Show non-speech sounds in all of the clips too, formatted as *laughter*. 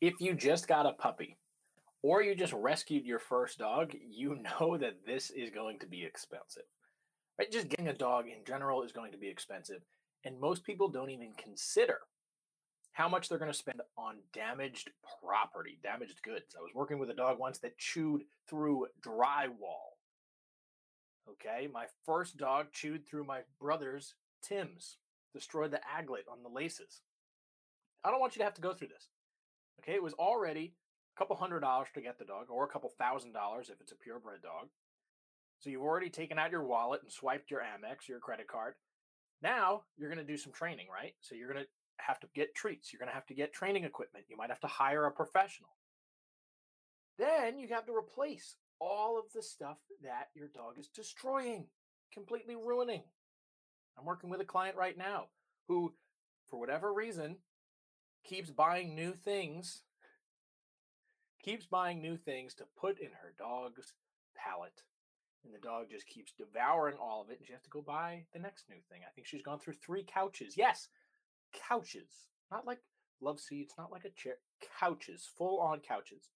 If you just got a puppy or you just rescued your first dog, you know that this is going to be expensive. Right? Just getting a dog in general is going to be expensive. And most people don't even consider how much they're going to spend on damaged property, damaged goods. I was working with a dog once that chewed through drywall. Okay, my first dog chewed through my brother's Tim's, destroyed the aglet on the laces. I don't want you to have to go through this. Okay, it was already a couple hundred dollars to get the dog, or a couple thousand dollars if it's a purebred dog. So you've already taken out your wallet and swiped your Amex, your credit card. Now you're going to do some training, right? So you're going to have to get treats. You're going to have to get training equipment. You might have to hire a professional. Then you have to replace all of the stuff that your dog is destroying, completely ruining. I'm working with a client right now who, for whatever reason, keeps buying new things, keeps buying new things to put in her dog's palate. And the dog just keeps devouring all of it, and she has to go buy the next new thing. I think she's gone through three couches. Yes, couches, not like love seats, not like a chair, couches, full on couches.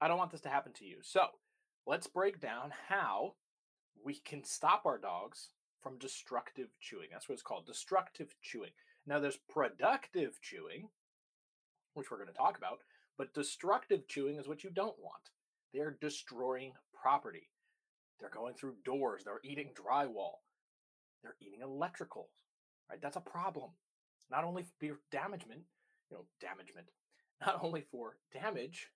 I don't want this to happen to you. So let's break down how we can stop our dogs from destructive chewing. That's what it's called destructive chewing. Now, there's productive chewing, which we're going to talk about, but destructive chewing is what you don't want. They're destroying property. They're going through doors, they're eating drywall, they're eating electrical, right? That's a problem not only for damagement, you know, damagement, *laughs* not only for damage,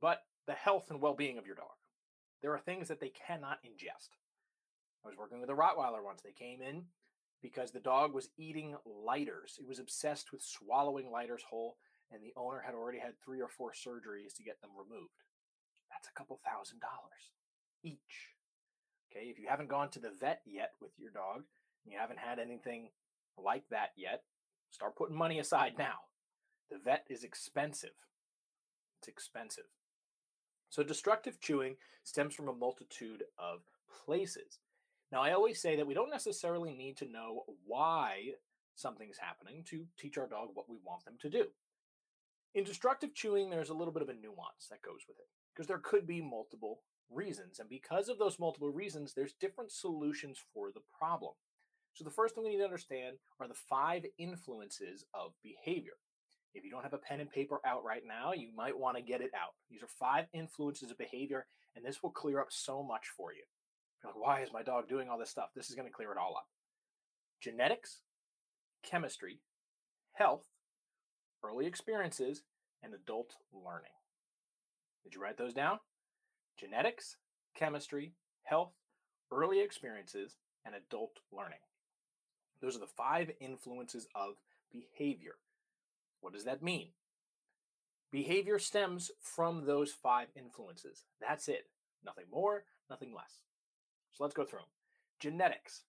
but the health and well-being of your dog. There are things that they cannot ingest. I was working with a Rottweiler once. They came in because the dog was eating lighters. He was obsessed with swallowing lighters whole, and the owner had already had three or four surgeries to get them removed. That's a couple thousand dollars each. Okay, if you haven't gone to the vet yet with your dog, and you haven't had anything like that yet, start putting money aside now. The vet is expensive. It's expensive. So, destructive chewing stems from a multitude of places. Now, I always say that we don't necessarily need to know why something's happening to teach our dog what we want them to do. In destructive chewing, there's a little bit of a nuance that goes with it because there could be multiple reasons. And because of those multiple reasons, there's different solutions for the problem. So the first thing we need to understand are the five influences of behavior. If you don't have a pen and paper out right now, you might want to get it out. These are five influences of behavior, and this will clear up so much for you. Like, why is my dog doing all this stuff? This is going to clear it all up. Genetics, chemistry, health, early experiences, and adult learning. Did you write those down? Genetics, chemistry, health, early experiences, and adult learning. Those are the five influences of behavior. What does that mean? Behavior stems from those five influences. That's it. Nothing more, nothing less. So let's go through them. Genetics.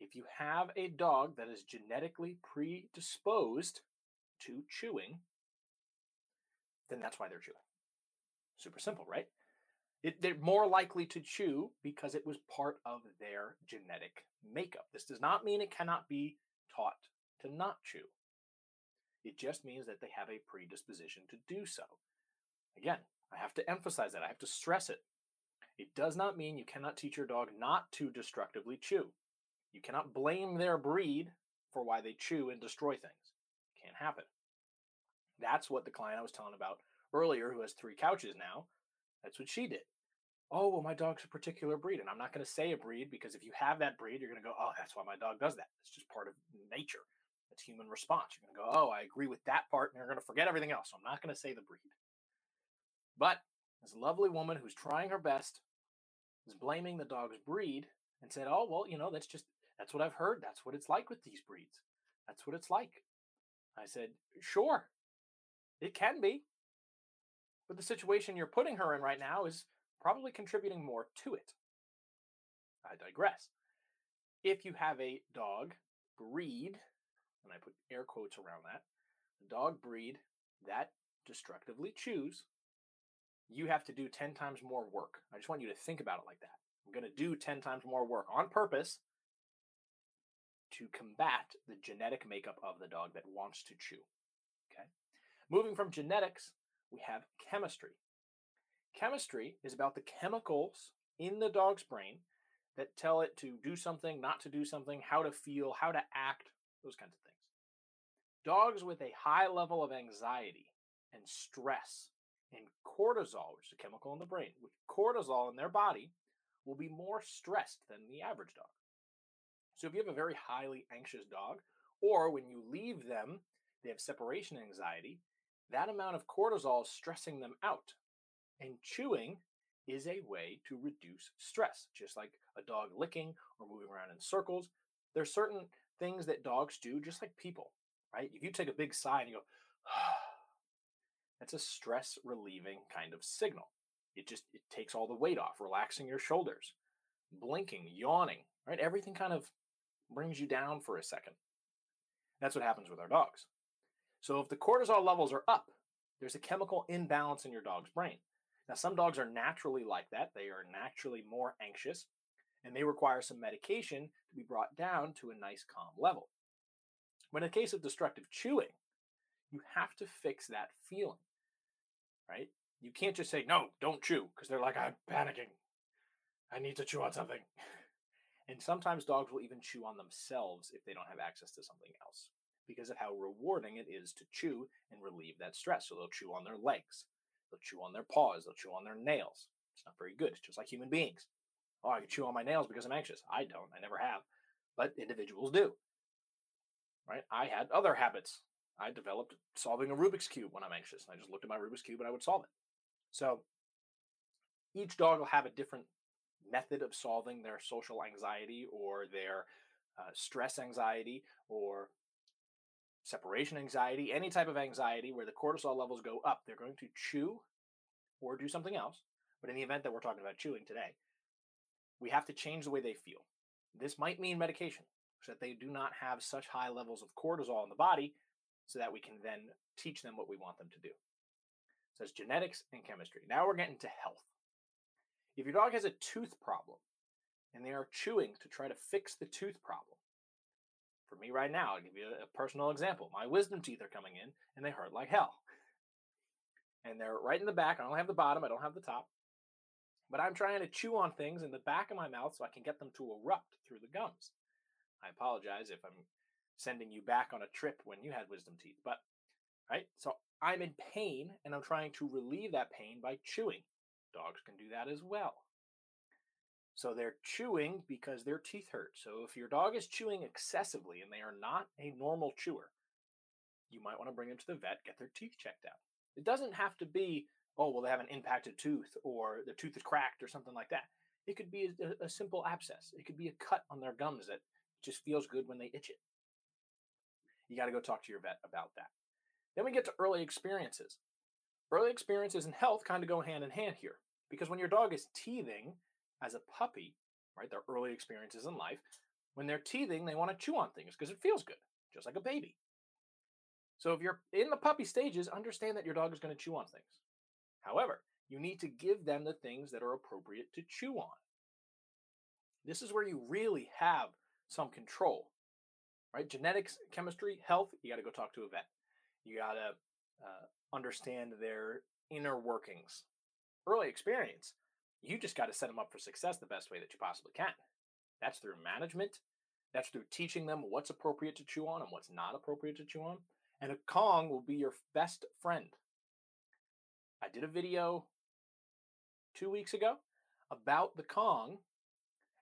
If you have a dog that is genetically predisposed to chewing, then that's why they're chewing. Super simple, right? It, they're more likely to chew because it was part of their genetic makeup. This does not mean it cannot be taught to not chew. It just means that they have a predisposition to do so. Again, I have to emphasize that. I have to stress it. It does not mean you cannot teach your dog not to destructively chew. You cannot blame their breed for why they chew and destroy things. Can't happen. That's what the client I was telling about earlier, who has three couches now, that's what she did. Oh, well, my dog's a particular breed. And I'm not going to say a breed because if you have that breed, you're going to go, oh, that's why my dog does that. It's just part of nature. It's human response. You're going to go, oh, I agree with that part. And you're going to forget everything else. So I'm not going to say the breed. But this lovely woman who's trying her best blaming the dog's breed and said, oh, well, you know, that's just, that's what I've heard. That's what it's like with these breeds. That's what it's like. I said, sure, it can be. But the situation you're putting her in right now is probably contributing more to it. I digress. If you have a dog breed, and I put air quotes around that, dog breed that destructively chews, you have to do 10 times more work. I just want you to think about it like that. I'm going to do 10 times more work on purpose to combat the genetic makeup of the dog that wants to chew. Okay. Moving from genetics, we have chemistry. Chemistry is about the chemicals in the dog's brain that tell it to do something, not to do something, how to feel, how to act, those kinds of things. Dogs with a high level of anxiety and stress and cortisol, which is a chemical in the brain, with cortisol in their body, will be more stressed than the average dog. So if you have a very highly anxious dog, or when you leave them, they have separation anxiety, that amount of cortisol is stressing them out. And chewing is a way to reduce stress, just like a dog licking or moving around in circles. There's certain things that dogs do, just like people, right? If you take a big sigh and you go, that's a stress relieving kind of signal. It just it takes all the weight off, relaxing your shoulders, blinking, yawning, right? Everything kind of brings you down for a second. That's what happens with our dogs. So if the cortisol levels are up, there's a chemical imbalance in your dog's brain. Now, some dogs are naturally like that. They are naturally more anxious, and they require some medication to be brought down to a nice calm level. But in the case of destructive chewing, you have to fix that feeling, right? You can't just say, no, don't chew, because they're like, I'm panicking. I need to chew on something. *laughs* And sometimes dogs will even chew on themselves if they don't have access to something else because of how rewarding it is to chew and relieve that stress. So they'll chew on their legs, they'll chew on their paws, they'll chew on their nails. It's not very good. It's just like human beings. Oh, I can chew on my nails because I'm anxious. I don't. I never have. But individuals do. Right? I had other habits. I developed solving a Rubik's Cube when I'm anxious. And I just looked at my Rubik's Cube and I would solve it. So each dog will have a different method of solving their social anxiety or their uh, stress anxiety or separation anxiety, any type of anxiety where the cortisol levels go up, they're going to chew or do something else. But in the event that we're talking about chewing today, we have to change the way they feel. This might mean medication so that they do not have such high levels of cortisol in the body so that we can then teach them what we want them to do. So it's genetics and chemistry. Now we're getting to health. If your dog has a tooth problem and they are chewing to try to fix the tooth problem, for me right now, I'll give you a, personal example. My wisdom teeth are coming in and they hurt like hell. And they're right in the back. I don't have the bottom, I don't have the top. But I'm trying to chew on things in the back of my mouth so I can get them to erupt through the gums. I apologize if I'm sending you back on a trip when you had wisdom teeth. But, right? So I'm in pain and I'm trying to relieve that pain by chewing. Dogs can do that as well. So they're chewing because their teeth hurt. So if your dog is chewing excessively and they are not a normal chewer, you might want to bring them to the vet, get their teeth checked out. It doesn't have to be, oh, well, they have an impacted tooth or the tooth is cracked or something like that. It could be a, a simple abscess. It could be a cut on their gums that just feels good when they itch it. You got to go talk to your vet about that. Then we get to early experiences. Early experiences and health kind of go hand in hand here because when your dog is teething as a puppy, right, their early experiences in life, when they're teething, they want to chew on things because it feels good, just like a baby. So if you're in the puppy stages, understand that your dog is going to chew on things. However, you need to give them the things that are appropriate to chew on. This is where you really have some control, right? Genetics, chemistry, health, you got to go talk to a vet. You got to uh, understand their inner workings. Early experience, you just got to set them up for success the best way that you possibly can. That's through management. That's through teaching them what's appropriate to chew on and what's not appropriate to chew on. And a Kong will be your best friend. I did a video two weeks ago about the Kong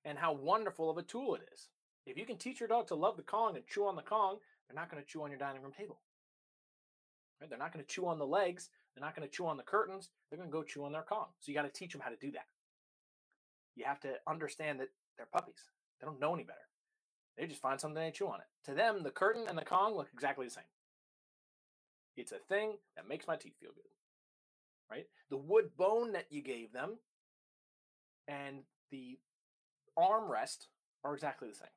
and how wonderful of a tool it is. If you can teach your dog to love the Kong and chew on the Kong, they're not going to chew on your dining room table. Right? They're not going to chew on the legs. They're not going to chew on the curtains. They're going to go chew on their Kong. So you got to teach them how to do that. You have to understand that they're puppies. They don't know any better. They just find something and chew on it. To them, the curtain and the Kong look exactly the same. It's a thing that makes my teeth feel good. Right? The wood bone that you gave them and the armrest are exactly the same.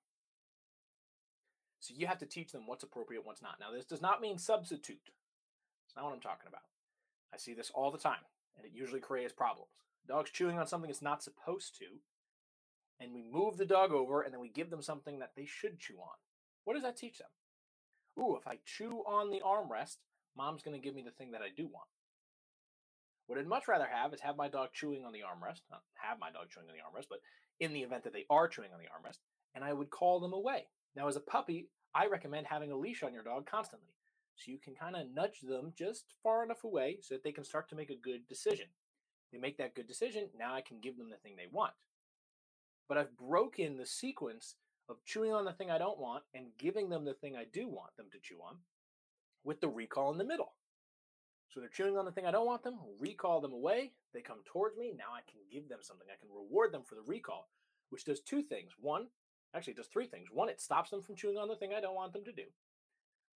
So you have to teach them what's appropriate, what's not. Now, this does not mean substitute. It's not what I'm talking about. I see this all the time, and it usually creates problems. Dog's chewing on something it's not supposed to, and we move the dog over, and then we give them something that they should chew on. What does that teach them? Ooh, if I chew on the armrest, mom's going to give me the thing that I do want. What I'd much rather have is have my dog chewing on the armrest, not have my dog chewing on the armrest, but in the event that they are chewing on the armrest, and I would call them away. Now, as a puppy, I recommend having a leash on your dog constantly. So you can kind of nudge them just far enough away so that they can start to make a good decision. They make that good decision, now I can give them the thing they want. But I've broken the sequence of chewing on the thing I don't want and giving them the thing I do want them to chew on with the recall in the middle. So they're chewing on the thing I don't want them, recall them away. They come towards me. Now I can give them something. I can reward them for the recall, which does two things. One, actually, it does three things. One, it stops them from chewing on the thing I don't want them to do.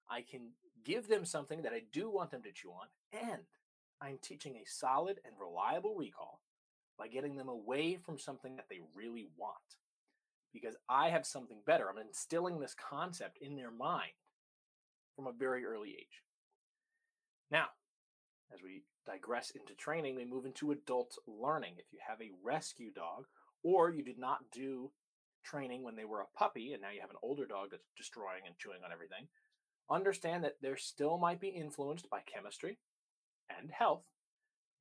I can give them something that I do want them to chew on. And I'm teaching a solid and reliable recall by getting them away from something that they really want. Because I have something better. I'm instilling this concept in their mind from a very early age. Now, as we digress into training, we move into adult learning. If you have a rescue dog, or you did not do training when they were a puppy, and now you have an older dog that's destroying and chewing on everything, understand that there still might be influenced by chemistry and health,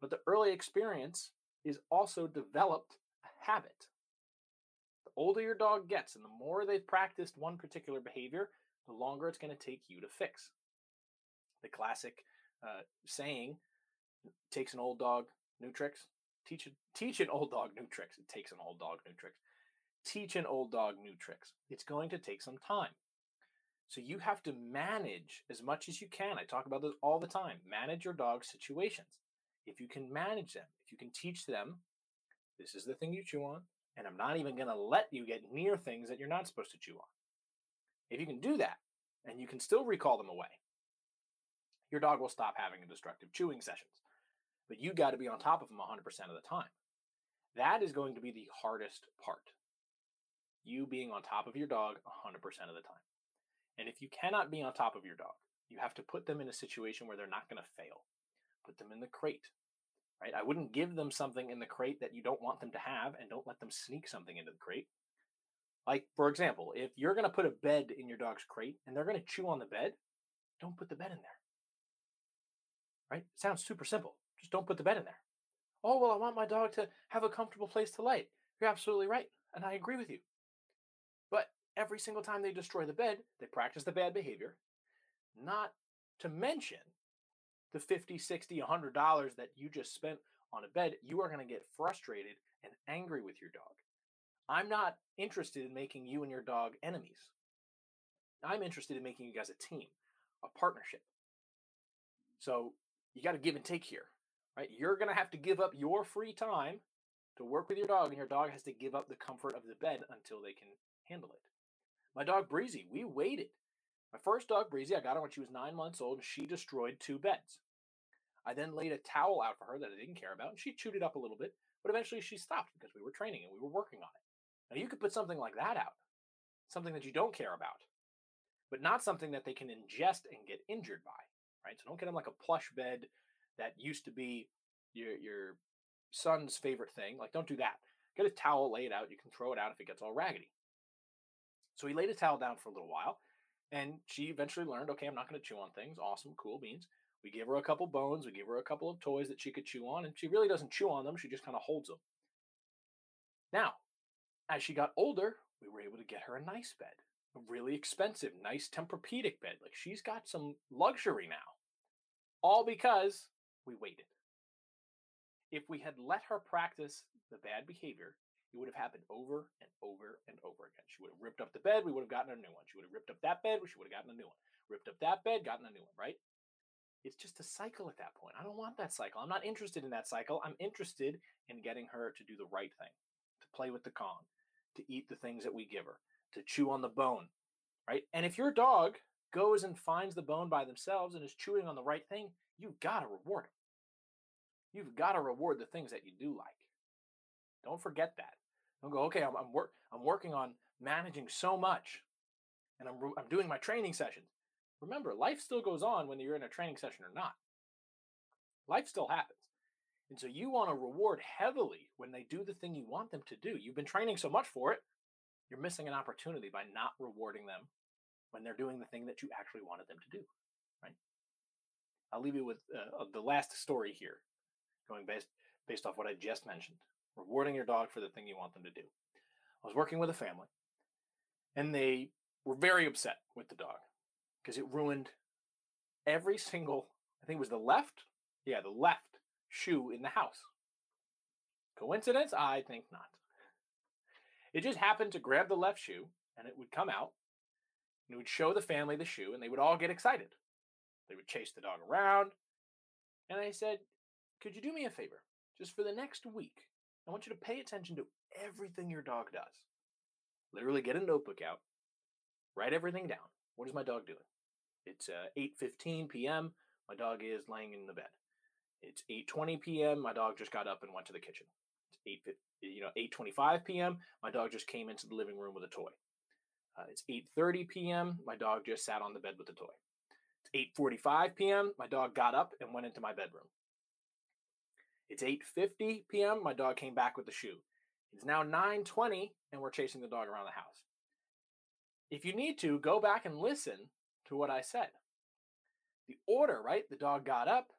but the early experience is also developed a habit. The older your dog gets and the more they've practiced one particular behavior, the longer it's going to take you to fix. The classic uh, saying takes an old dog new tricks. Teach teach an old dog new tricks. It takes an old dog new tricks. Teach an old dog new tricks. It's going to take some time. So you have to manage as much as you can. I talk about this all the time. Manage your dog's situations. If you can manage them, if you can teach them, this is the thing you chew on, and I'm not even going to let you get near things that you're not supposed to chew on. If you can do that, and you can still recall them away, your dog will stop having destructive chewing sessions. But you got to be on top of them 100% of the time. That is going to be the hardest part. You being on top of your dog 100% of the time. And if you cannot be on top of your dog, you have to put them in a situation where they're not going to fail. Put them in the crate. Right? I wouldn't give them something in the crate that you don't want them to have and don't let them sneak something into the crate. Like, for example, if you're going to put a bed in your dog's crate and they're going to chew on the bed, don't put the bed in there right? It sounds super simple. Just don't put the bed in there. Oh, well, I want my dog to have a comfortable place to lay. You're absolutely right. And I agree with you. Every single time they destroy the bed, they practice the bad behavior. Not to mention the 50, 60, 100 dollars that you just spent on a bed, you are going to get frustrated and angry with your dog. I'm not interested in making you and your dog enemies. I'm interested in making you guys a team, a partnership. So you got to give and take here, right? You're going to have to give up your free time to work with your dog, and your dog has to give up the comfort of the bed until they can handle it. My dog Breezy, we waited. My first dog Breezy, I got her when she was nine months old, and she destroyed two beds. I then laid a towel out for her that I didn't care about, and she chewed it up a little bit, but eventually she stopped because we were training and we were working on it. Now you could put something like that out, something that you don't care about, but not something that they can ingest and get injured by right? So don't get them like a plush bed that used to be your your son's favorite thing. Like don't do that. Get a towel, lay it out. You can throw it out if it gets all raggedy. So he laid a towel down for a little while, and she eventually learned, okay, I'm not going to chew on things. Awesome, cool beans. We give her a couple bones. We give her a couple of toys that she could chew on, and she really doesn't chew on them. She just kind of holds them. Now, as she got older, we were able to get her a nice bed a really expensive, nice Tempur-Pedic bed. Like she's got some luxury now. All because we waited. If we had let her practice the bad behavior, it would have happened over and over and over again. She would have ripped up the bed, we would have gotten a new one. She would have ripped up that bed, she would have gotten a new one. Ripped up that bed, gotten a new one, right? It's just a cycle at that point. I don't want that cycle. I'm not interested in that cycle. I'm interested in getting her to do the right thing, to play with the Kong, to eat the things that we give her, to chew on the bone, right? And if your dog goes and finds the bone by themselves and is chewing on the right thing, you've got to reward them. You've got to reward the things that you do like. Don't forget that. Don't go, okay, I'm, I'm, work, I'm working on managing so much and I'm, I'm doing my training sessions. Remember, life still goes on whether you're in a training session or not. Life still happens. And so you want to reward heavily when they do the thing you want them to do. You've been training so much for it you're missing an opportunity by not rewarding them when they're doing the thing that you actually wanted them to do, right? I'll leave you with uh, the last story here, going based based off what I just mentioned. Rewarding your dog for the thing you want them to do. I was working with a family, and they were very upset with the dog because it ruined every single. I think it was the left, yeah, the left shoe in the house. Coincidence? I think not. It just happened to grab the left shoe, and it would come out, and it would show the family the shoe, and they would all get excited. They would chase the dog around. And I said, Could you do me a favor? Just for the next week, I want you to pay attention to everything your dog does. Literally get a notebook out, write everything down. What is my dog doing? It's uh, 8:15 p.m. My dog is laying in the bed. It's 8:20 p.m. My dog just got up and went to the kitchen. It's 8 you know 8:25 p.m. My dog just came into the living room with a toy. Uh, it's 8:30 p.m. My dog just sat on the bed with a toy. It's 8:45 p.m. My dog got up and went into my bedroom. It's 8:50 p.m. My dog came back with the shoe. It's now 9:20 and we're chasing the dog around the house. If you need to, go back and listen to what I said. The order, right? The dog got up,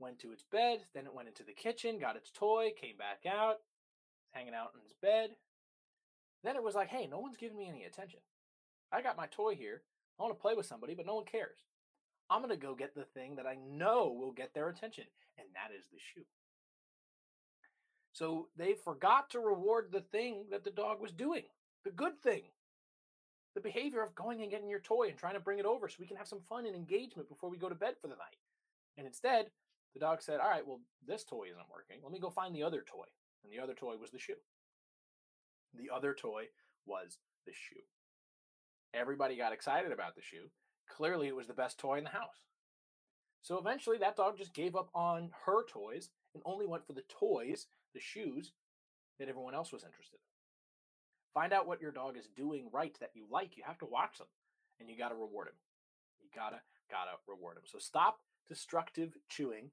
went to its bed, then it went into the kitchen, got its toy, came back out, hanging out in its bed. Then it was like, hey, no one's giving me any attention. I got my toy here. I want to play with somebody, but no one cares. I'm going to go get the thing that I know will get their attention, and that is the shoe. So they forgot to reward the thing that the dog was doing, the good thing, the behavior of going and getting your toy and trying to bring it over so we can have some fun and engagement before we go to bed for the night. And instead, the dog said, All right, well, this toy isn't working. Let me go find the other toy. And the other toy was the shoe. The other toy was the shoe. Everybody got excited about the shoe. Clearly, it was the best toy in the house. So eventually, that dog just gave up on her toys and only went for the toys, the shoes, that everyone else was interested in. Find out what your dog is doing right that you like. You have to watch them and you got to reward him. You gotta, gotta reward him. So stop destructive chewing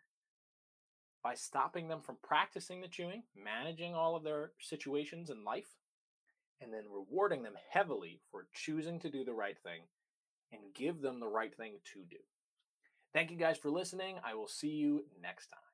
by stopping them from practicing the chewing, managing all of their situations in life, and then rewarding them heavily for choosing to do the right thing and give them the right thing to do. Thank you guys for listening. I will see you next time.